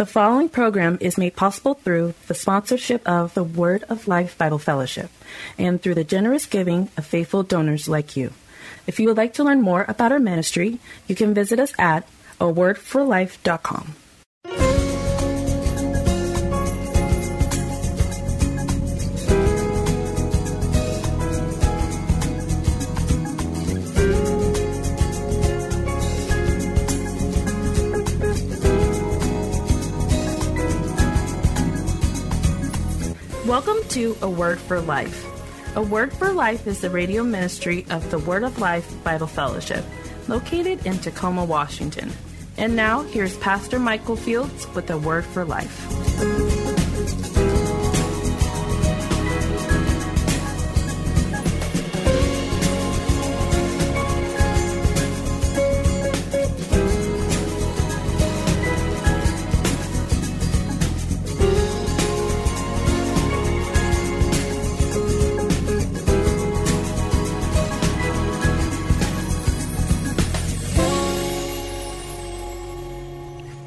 The following program is made possible through the sponsorship of the Word of Life Bible Fellowship and through the generous giving of faithful donors like you. If you would like to learn more about our ministry, you can visit us at awordforlife.com. Welcome to A Word for Life. A Word for Life is the radio ministry of the Word of Life Bible Fellowship, located in Tacoma, Washington. And now, here's Pastor Michael Fields with A Word for Life.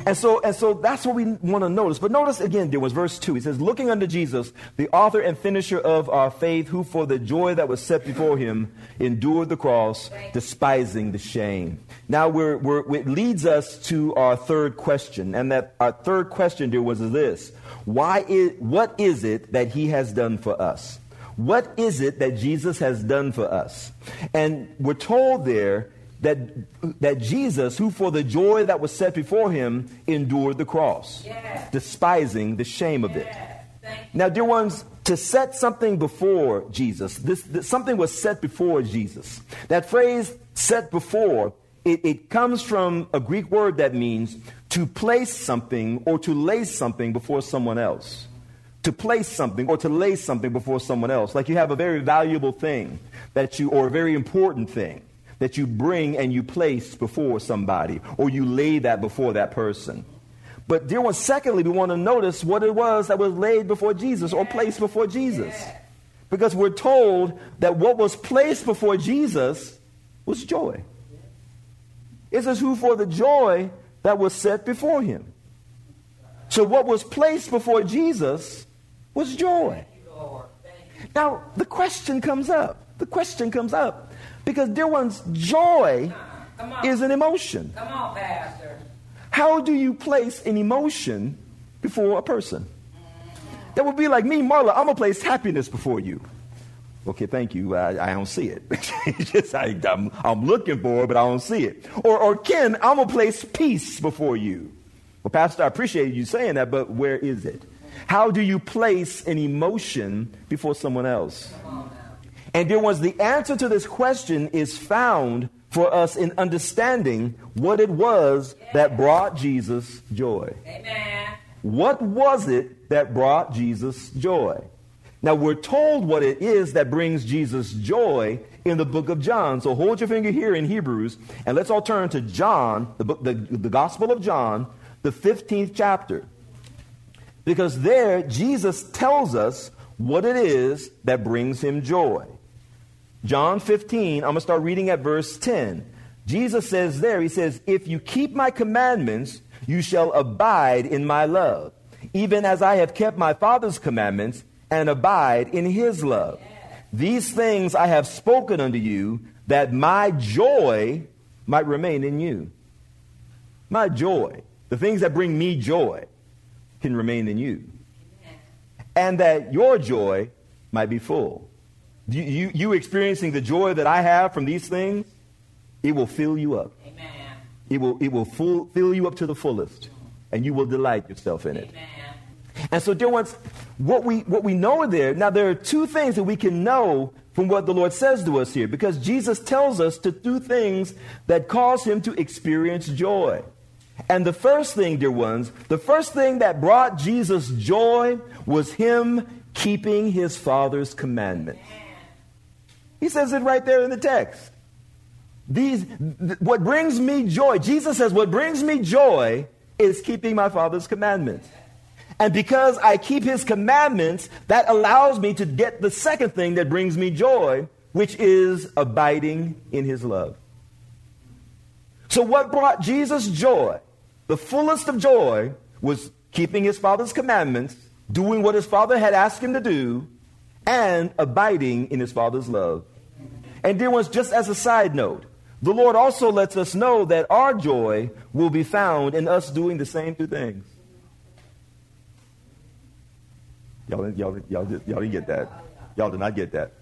And so, and so that's what we want to notice. But notice again, there was verse 2. He says, Looking unto Jesus, the author and finisher of our faith, who for the joy that was set before him endured the cross, despising the shame. Now, we're, we're, it leads us to our third question. And that our third question there was this Why is, What is it that he has done for us? What is it that Jesus has done for us? And we're told there that, that Jesus, who for the joy that was set before him, endured the cross, yeah. despising the shame of yeah. it. Now, dear ones, to set something before Jesus, this, this, something was set before Jesus. That phrase, set before, it, it comes from a Greek word that means to place something or to lay something before someone else to place something or to lay something before someone else. Like you have a very valuable thing that you, or a very important thing that you bring and you place before somebody, or you lay that before that person. But, dear ones, secondly, we want to notice what it was that was laid before Jesus or placed before Jesus. Because we're told that what was placed before Jesus was joy. It says, Who for the joy that was set before him. So, what was placed before Jesus was joy. Now, the question comes up. The question comes up because, dear ones, joy is an emotion. Come on, Pastor. How do you place an emotion before a person? That would be like me, Marla. I'm gonna place happiness before you. Okay, thank you. I, I don't see it. just, I, am looking for it, but I don't see it. Or, or Ken, I'm gonna place peace before you. Well, Pastor, I appreciate you saying that, but where is it? How do you place an emotion before someone else? And dear ones, the answer to this question is found for us in understanding what it was that brought Jesus joy. Amen. What was it that brought Jesus joy? Now, we're told what it is that brings Jesus joy in the book of John. So hold your finger here in Hebrews, and let's all turn to John, the, book, the, the Gospel of John, the 15th chapter. Because there, Jesus tells us what it is that brings him joy. John 15, I'm going to start reading at verse 10. Jesus says there, He says, If you keep my commandments, you shall abide in my love, even as I have kept my Father's commandments and abide in his love. These things I have spoken unto you, that my joy might remain in you. My joy, the things that bring me joy, can remain in you. And that your joy might be full. You, you, you, experiencing the joy that I have from these things, it will fill you up. Amen. It will, it will full, fill you up to the fullest, and you will delight yourself in it. Amen. And so, dear ones, what we, what we know there, now there are two things that we can know from what the Lord says to us here, because Jesus tells us to do things that cause him to experience joy. And the first thing, dear ones, the first thing that brought Jesus joy was him keeping his Father's commandments. He says it right there in the text. These, th- what brings me joy, Jesus says, what brings me joy is keeping my Father's commandments. And because I keep his commandments, that allows me to get the second thing that brings me joy, which is abiding in his love. So, what brought Jesus joy, the fullest of joy, was keeping his Father's commandments, doing what his Father had asked him to do, and abiding in his Father's love. And, dear ones, just as a side note, the Lord also lets us know that our joy will be found in us doing the same two things. Y'all, y'all, y'all, y'all didn't get that. Y'all did not get that.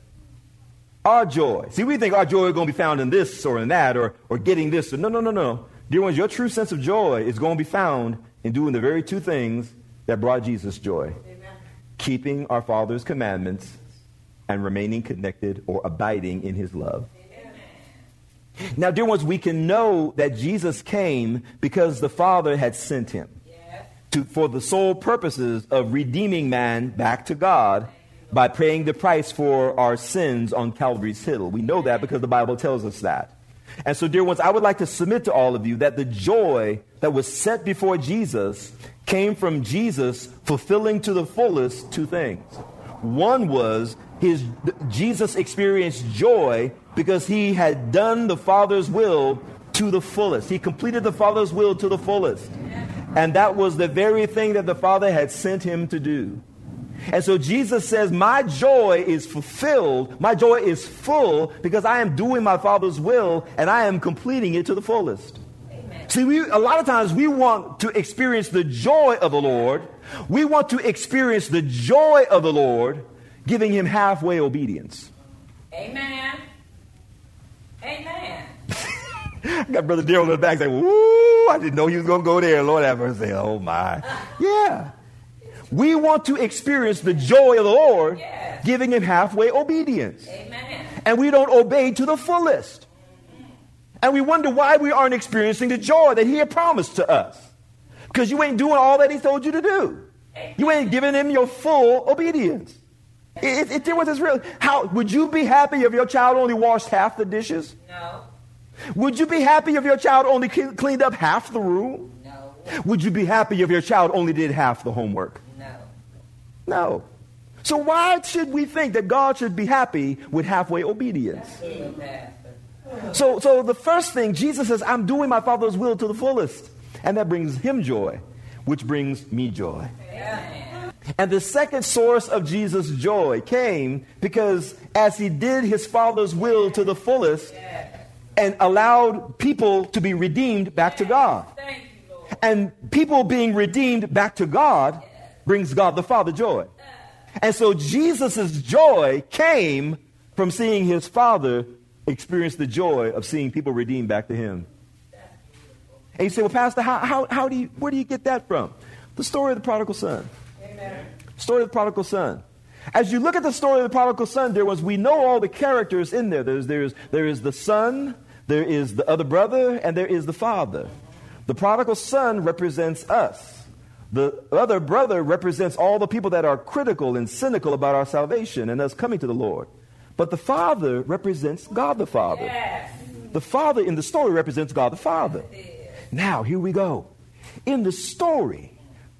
Our joy. See, we think our joy is going to be found in this or in that or, or getting this. No, no, no, no. Dear ones, your true sense of joy is going to be found in doing the very two things that brought Jesus joy Amen. keeping our Father's commandments and remaining connected or abiding in his love. Amen. Now, dear ones, we can know that Jesus came because the Father had sent him to, for the sole purposes of redeeming man back to God by paying the price for our sins on Calvary's Hill. We know that because the Bible tells us that. And so, dear ones, I would like to submit to all of you that the joy that was set before Jesus came from Jesus fulfilling to the fullest two things. One was his Jesus experienced joy because he had done the Father's will to the fullest. He completed the Father's will to the fullest. And that was the very thing that the Father had sent him to do. And so Jesus says, My joy is fulfilled, my joy is full because I am doing my Father's will and I am completing it to the fullest. Amen. See, we, a lot of times we want to experience the joy of the Lord. We want to experience the joy of the Lord, giving Him halfway obedience. Amen. Amen. I got Brother Daryl in the back saying, Woo, I didn't know he was going to go there. Lord have mercy. Oh, my. Yeah. We want to experience the joy of the Lord, yes. giving him halfway obedience. Amen. And we don't obey to the fullest. And we wonder why we aren't experiencing the joy that he had promised to us. Because you ain't doing all that he told you to do. Amen. You ain't giving him your full obedience. It, was real. How would you be happy if your child only washed half the dishes? No. Would you be happy if your child only cleaned up half the room? No. Would you be happy if your child only did half the homework? No. No. So why should we think that God should be happy with halfway obedience? So, so the first thing, Jesus says, I'm doing my Father's will to the fullest. And that brings him joy, which brings me joy. And the second source of Jesus' joy came because as he did his Father's will to the fullest, and allowed people to be redeemed back to God. And people being redeemed back to God brings God the Father joy. And so Jesus' joy came from seeing his Father experience the joy of seeing people redeemed back to him. And you say, well, Pastor, how, how, how do you, where do you get that from? The story of the prodigal son. Amen. Story of the prodigal son. As you look at the story of the prodigal son, there was, we know all the characters in there. There's, there's, there is the son, there is the other brother, and there is the father. The prodigal son represents us. The other brother represents all the people that are critical and cynical about our salvation and us coming to the Lord. But the father represents God the Father. Yes. The father in the story represents God the Father. Now, here we go. In the story,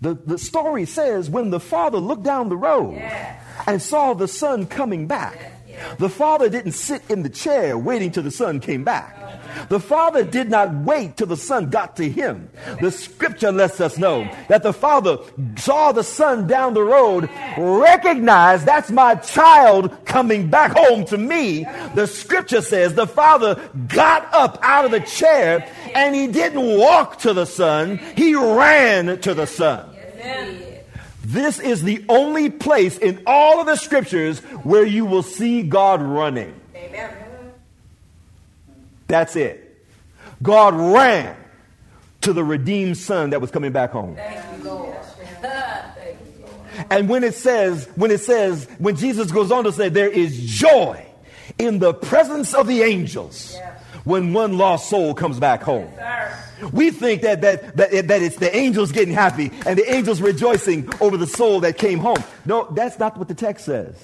the, the story says when the father looked down the road yes. and saw the son coming back, yes, the father didn't sit in the chair waiting till the son came back. The father did not wait till the son got to him. The scripture lets us know that the father saw the son down the road, recognized that's my child coming back home to me. The scripture says the father got up out of the chair and he didn't walk to the son, he ran to the son. This is the only place in all of the scriptures where you will see God running. Amen. That's it. God ran to the redeemed son that was coming back home. And when it says, when it says, when Jesus goes on to say, there is joy in the presence of the angels when one lost soul comes back home. We think that, that, that, that it's the angels getting happy and the angels rejoicing over the soul that came home. No, that's not what the text says.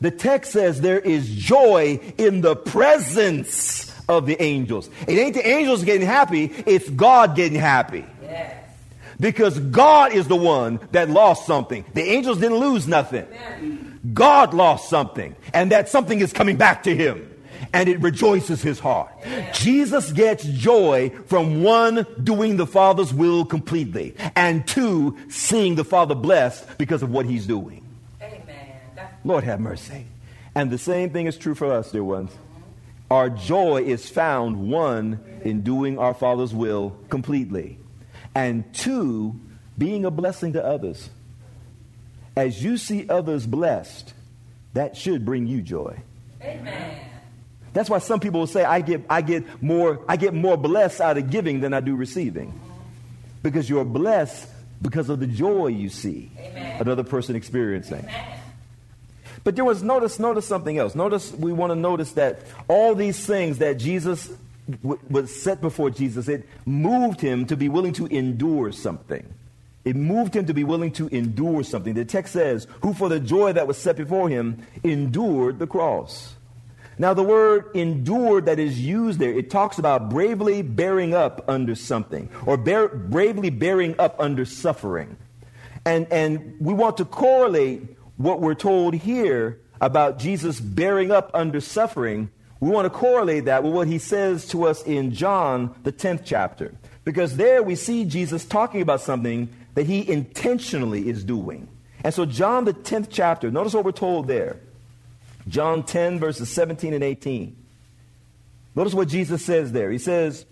The text says there is joy in the presence of the angels. It ain't the angels getting happy, it's God getting happy. Yes. Because God is the one that lost something. The angels didn't lose nothing. God lost something, and that something is coming back to him. And it rejoices his heart. Jesus gets joy from one, doing the Father's will completely, and two, seeing the Father blessed because of what he's doing. Amen. Lord have mercy. And the same thing is true for us, dear ones. Our joy is found, one, in doing our Father's will completely, and two, being a blessing to others. As you see others blessed, that should bring you joy. Amen. That's why some people will say, I get, I get, more, I get more blessed out of giving than I do receiving. Because you're blessed because of the joy you see Amen. another person experiencing. But there was notice notice something else. Notice we want to notice that all these things that Jesus w- was set before Jesus, it moved him to be willing to endure something. It moved him to be willing to endure something. The text says, "Who for the joy that was set before him endured the cross." Now, the word endured that is used there, it talks about bravely bearing up under something or bear, bravely bearing up under suffering. And, and we want to correlate what we're told here about Jesus bearing up under suffering. We want to correlate that with what he says to us in John, the 10th chapter. Because there we see Jesus talking about something that he intentionally is doing. And so, John, the 10th chapter, notice what we're told there. John 10, verses 17 and 18. Notice what Jesus says there. He says,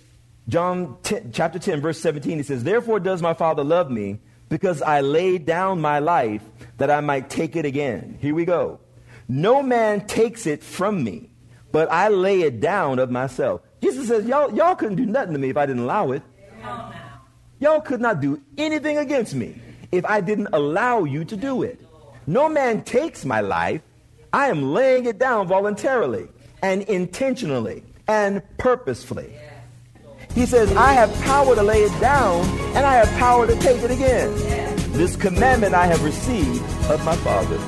John 10, chapter 10, verse 17, he says, Therefore does my Father love me, because I laid down my life that I might take it again. Here we go. No man takes it from me, but I lay it down of myself. Jesus says, Y'all, y'all couldn't do nothing to me if I didn't allow it. Y'all could not do anything against me if I didn't allow you to do it. No man takes my life. I am laying it down voluntarily and intentionally and purposefully. He says, I have power to lay it down and I have power to take it again. This commandment I have received of my Father.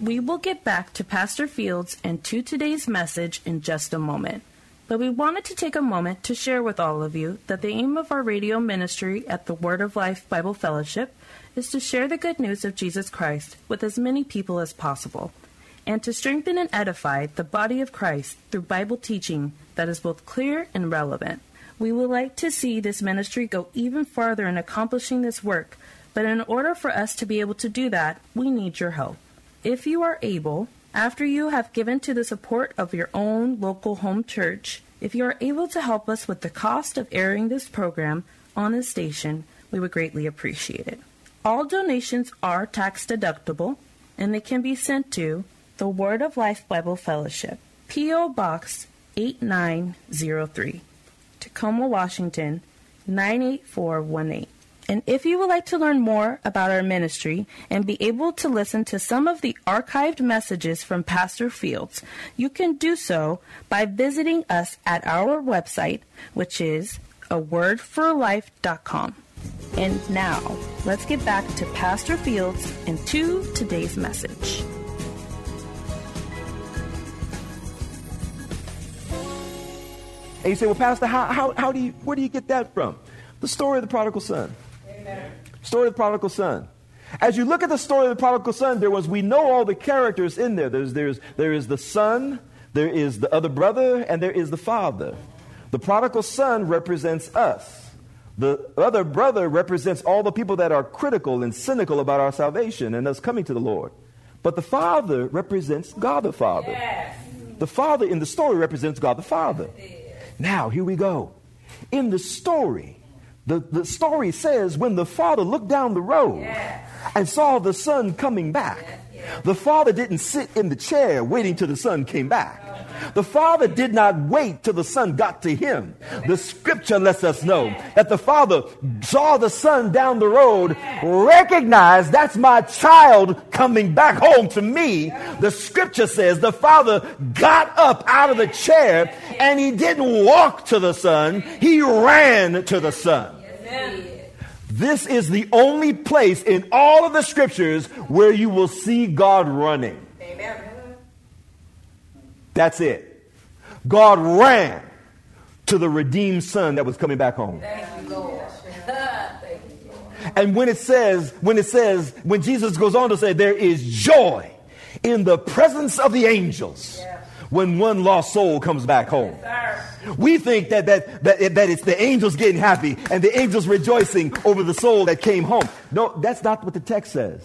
We will get back to Pastor Fields and to today's message in just a moment. But we wanted to take a moment to share with all of you that the aim of our radio ministry at the Word of Life Bible Fellowship is to share the good news of Jesus Christ with as many people as possible and to strengthen and edify the body of Christ through Bible teaching that is both clear and relevant. We would like to see this ministry go even farther in accomplishing this work, but in order for us to be able to do that, we need your help. If you are able, after you have given to the support of your own local home church, if you are able to help us with the cost of airing this program on the station, we would greatly appreciate it. All donations are tax deductible and they can be sent to the Word of Life Bible Fellowship, P.O. Box 8903, Tacoma, Washington 98418. And if you would like to learn more about our ministry and be able to listen to some of the archived messages from Pastor Fields, you can do so by visiting us at our website, which is a wordforlife.com. And now, let's get back to Pastor Fields and to today's message. And you say, well, Pastor, how, how, how do you, where do you get that from? The story of the prodigal son. Story of the prodigal son. As you look at the story of the prodigal son, there was, we know all the characters in there. There's, there's, there is the son, there is the other brother, and there is the father. The prodigal son represents us. The other brother represents all the people that are critical and cynical about our salvation and us coming to the Lord. But the father represents God the Father. The father in the story represents God the Father. Now, here we go. In the story, the, the story says when the father looked down the road and saw the son coming back, the father didn't sit in the chair waiting till the son came back. The Father did not wait till the Son got to him. The scripture lets us know that the Father saw the Son down the road, recognized that's my child coming back home to me. The scripture says the Father got up out of the chair and he didn't walk to the Son, he ran to the Son. This is the only place in all of the scriptures where you will see God running. Amen. That's it. God ran to the redeemed son that was coming back home. And when it says, when it says, when Jesus goes on to say, there is joy in the presence of the angels when one lost soul comes back home. We think that, that, that, that it's the angels getting happy and the angels rejoicing over the soul that came home. No, that's not what the text says.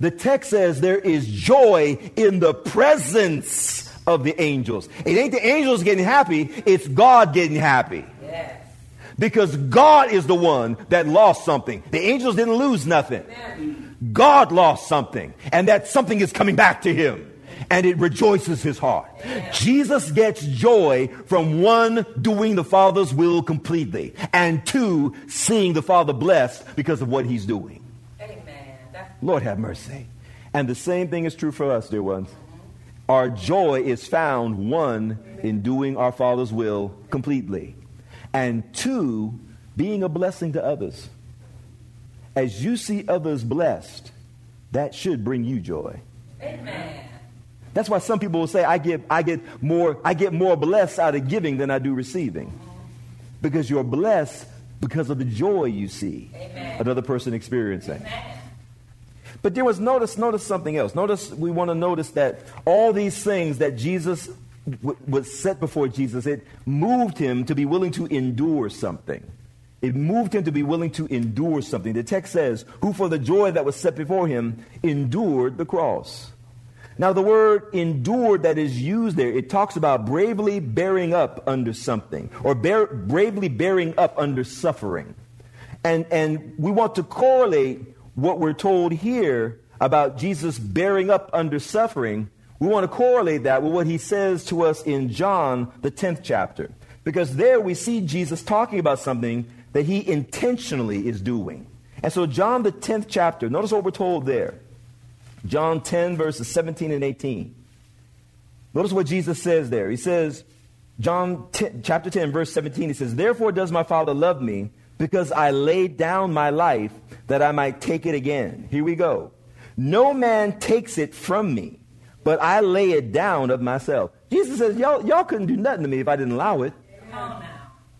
The text says there is joy in the presence of the angels. It ain't the angels getting happy, it's God getting happy. Because God is the one that lost something. The angels didn't lose nothing. God lost something, and that something is coming back to him and it rejoices his heart. Jesus gets joy from one, doing the Father's will completely, and two, seeing the Father blessed because of what he's doing. Amen. Lord have mercy. And the same thing is true for us, dear ones. Our joy is found, one, in doing our Father's will completely, and two, being a blessing to others. As you see others blessed, that should bring you joy. Amen. That's why some people will say, I get, I get more, I get more blessed out of giving than I do receiving. Because you're blessed because of the joy you see Amen. another person experiencing. But there was notice, notice something else. Notice we want to notice that all these things that Jesus w- was set before Jesus, it moved him to be willing to endure something. It moved him to be willing to endure something. The text says, "Who for the joy that was set before him endured the cross." Now, the word endured that is used there, it talks about bravely bearing up under something or bear, bravely bearing up under suffering. And, and we want to correlate what we're told here about Jesus bearing up under suffering. We want to correlate that with what he says to us in John, the 10th chapter. Because there we see Jesus talking about something that he intentionally is doing. And so, John, the 10th chapter, notice what we're told there. John 10, verses 17 and 18. Notice what Jesus says there. He says, John 10, chapter 10, verse 17, he says, Therefore does my Father love me, because I laid down my life that I might take it again. Here we go. No man takes it from me, but I lay it down of myself. Jesus says, Y'all, y'all couldn't do nothing to me if I didn't allow it.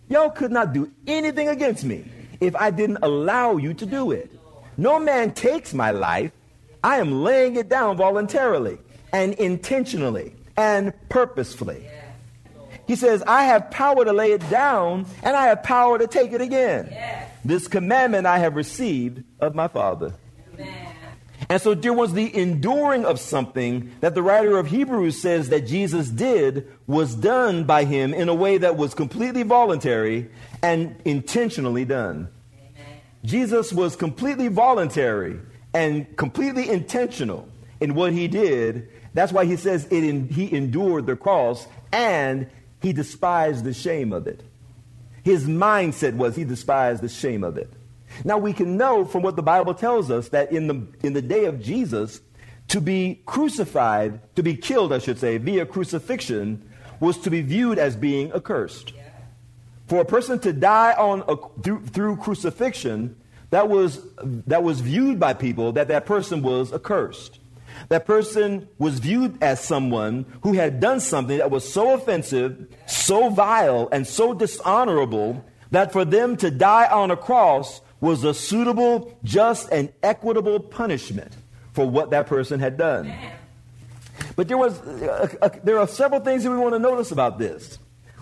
Y'all could not do anything against me if I didn't allow you to do it. No man takes my life. I am laying it down voluntarily and intentionally and purposefully. He says, I have power to lay it down and I have power to take it again. This commandment I have received of my Father. Amen. And so there was the enduring of something that the writer of Hebrews says that Jesus did was done by him in a way that was completely voluntary and intentionally done. Jesus was completely voluntary and completely intentional in what he did. That's why he says it in, he endured the cross and he despised the shame of it. His mindset was he despised the shame of it. Now we can know from what the Bible tells us that in the, in the day of Jesus, to be crucified, to be killed, I should say, via crucifixion, was to be viewed as being accursed. For a person to die on a, through, through crucifixion, that was, that was viewed by people that that person was accursed. That person was viewed as someone who had done something that was so offensive, so vile, and so dishonorable that for them to die on a cross was a suitable, just, and equitable punishment for what that person had done. But there, was, uh, uh, there are several things that we want to notice about this.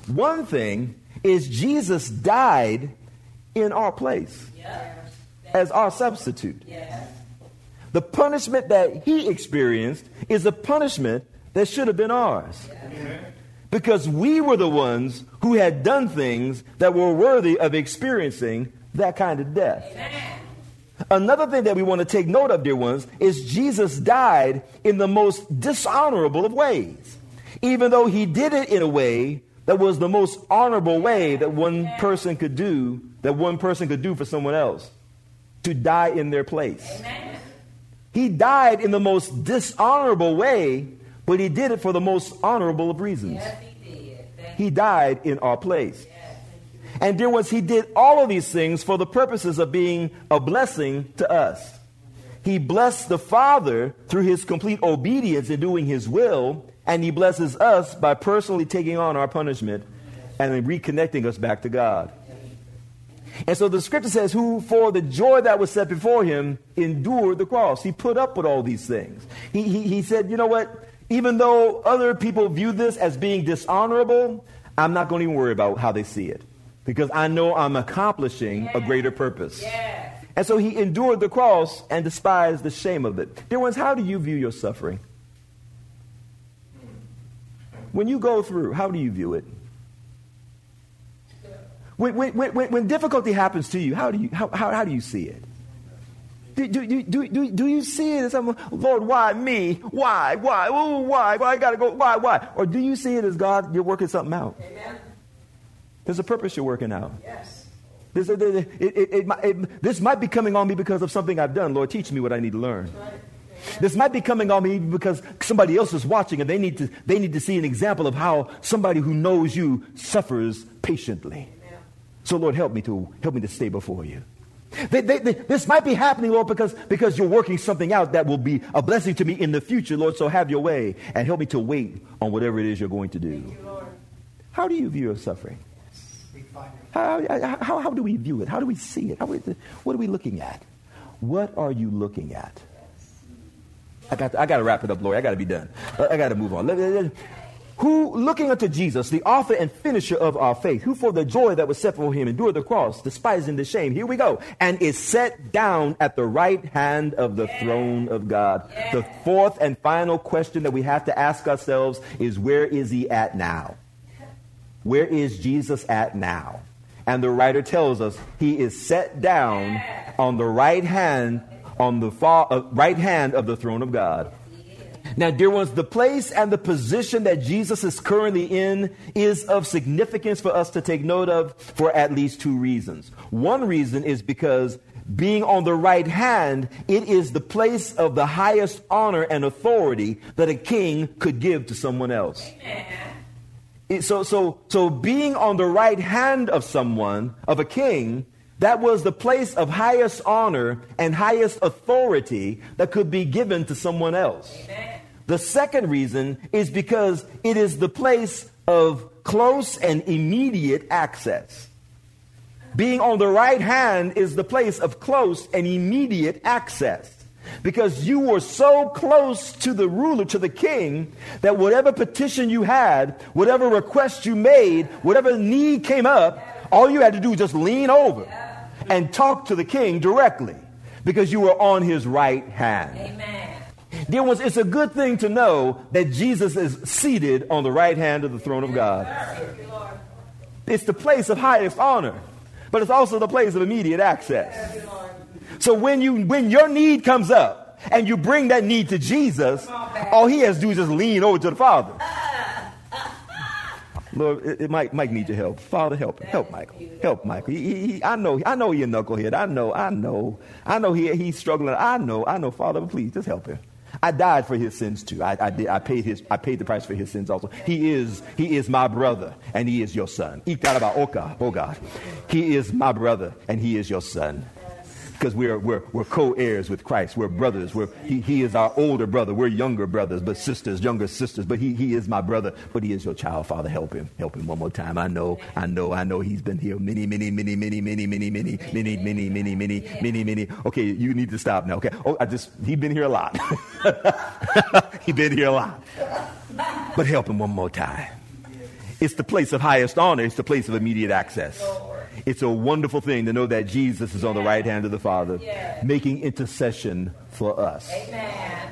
One thing is Jesus died in our place as our substitute. The punishment that he experienced is a punishment that should have been ours. Because we were the ones who had done things that were worthy of experiencing that kind of death. Another thing that we want to take note of, dear ones, is Jesus died in the most dishonorable of ways. even though he did it in a way that was the most honorable way that one person could do, that one person could do for someone else, to die in their place. Amen. He died in the most dishonorable way, but he did it for the most honorable of reasons. Yes, he, he died in our place. Yes, and dear ones, he did all of these things for the purposes of being a blessing to us. He blessed the Father through his complete obedience in doing his will, and he blesses us by personally taking on our punishment and reconnecting us back to God. And so the scripture says, Who for the joy that was set before him endured the cross. He put up with all these things. He, he, he said, You know what? Even though other people view this as being dishonorable, I'm not going to even worry about how they see it because I know I'm accomplishing yeah. a greater purpose. Yeah. And so he endured the cross and despised the shame of it. Dear ones, how do you view your suffering? When you go through, how do you view it? When, when, when, when difficulty happens to you, how do you, how, how, how do you see it? Do, do, do, do, do you see it as, Lord, why me? Why? Why? Oh, why? Why I got to go? Why? Why? Or do you see it as God, you're working something out? Amen. There's a purpose you're working out. Yes. There's a, it, it, it, this might be coming on me because of something I've done. Lord, teach me what I need to learn. Right. This might be coming on me because somebody else is watching and they need to, they need to see an example of how somebody who knows you suffers patiently. So Lord, help me to, help me to stay before you. They, they, they, this might be happening, Lord, because, because you're working something out that will be a blessing to me in the future, Lord. So have your way and help me to wait on whatever it is you're going to do. You, how do you view your suffering? How, how, how, do we view it? How do we see it? We, what are we looking at? What are you looking at? I got, I got to wrap it up, Lord. I got to be done. I got to move on. Who, looking unto Jesus, the author and finisher of our faith, who for the joy that was set before him endured the cross, despising the shame. Here we go. And is set down at the right hand of the yeah. throne of God. Yeah. The fourth and final question that we have to ask ourselves is where is he at now? Where is Jesus at now? And the writer tells us he is set down on the right hand on the far, uh, right hand of the throne of God. Now, dear ones, the place and the position that Jesus is currently in is of significance for us to take note of for at least two reasons. One reason is because being on the right hand, it is the place of the highest honor and authority that a king could give to someone else. It, so, so, so being on the right hand of someone, of a king, that was the place of highest honor and highest authority that could be given to someone else. Amen. The second reason is because it is the place of close and immediate access. Being on the right hand is the place of close and immediate access. Because you were so close to the ruler, to the king, that whatever petition you had, whatever request you made, whatever need came up, all you had to do was just lean over and talk to the king directly because you were on his right hand. Amen. Dear ones, it's a good thing to know that Jesus is seated on the right hand of the throne of God. It's the place of highest honor, but it's also the place of immediate access. So when you when your need comes up and you bring that need to Jesus, all he has to do is just lean over to the Father. Lord, it, it, Mike, Mike needs your help. Father, help him. Help Michael. Help Michael. He, he, I know, I know he's a knucklehead. I know, I know, I know he, he's struggling. I know, I know. Father, please just help him. I died for his sins too. I, I, did, I, paid his, I paid the price for his sins also. He is, he is my brother and he is your son. Oh God. He is my brother and he is your son because we're, we're, we're co-heirs with Christ. We're brothers. We're, he, he is our older brother. We're younger brothers, but sisters, younger sisters. But he, he is my brother, but he is your child. Father, help him. Help him one more time. I know, I know, I know he's been here many, many, many, many, many, many, many, many, many, many, many, many, many. Okay, you need to stop now. Okay. Oh, I just, he's been here a lot. he's been here a lot. But help him one more time. It's the place of highest honor. It's the place of immediate access. It's a wonderful thing to know that Jesus is on the right hand of the Father, making intercession for us. Amen.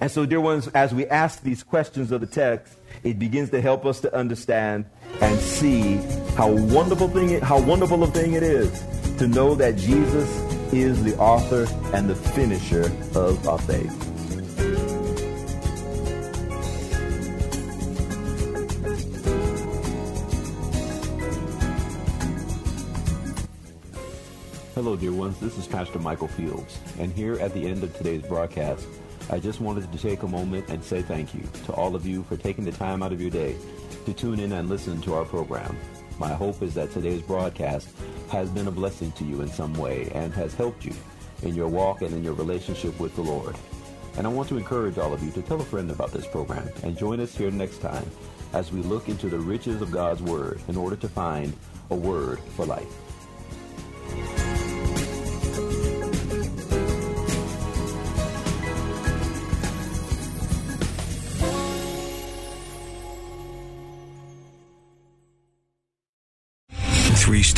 And so, dear ones, as we ask these questions of the text, it begins to help us to understand and see how wonderful thing it, how wonderful a thing it is to know that Jesus is the author and the finisher of our faith. Dear ones. This is Pastor Michael Fields. And here at the end of today's broadcast, I just wanted to take a moment and say thank you to all of you for taking the time out of your day to tune in and listen to our program. My hope is that today's broadcast has been a blessing to you in some way and has helped you in your walk and in your relationship with the Lord. And I want to encourage all of you to tell a friend about this program and join us here next time as we look into the riches of God's Word in order to find a word for life.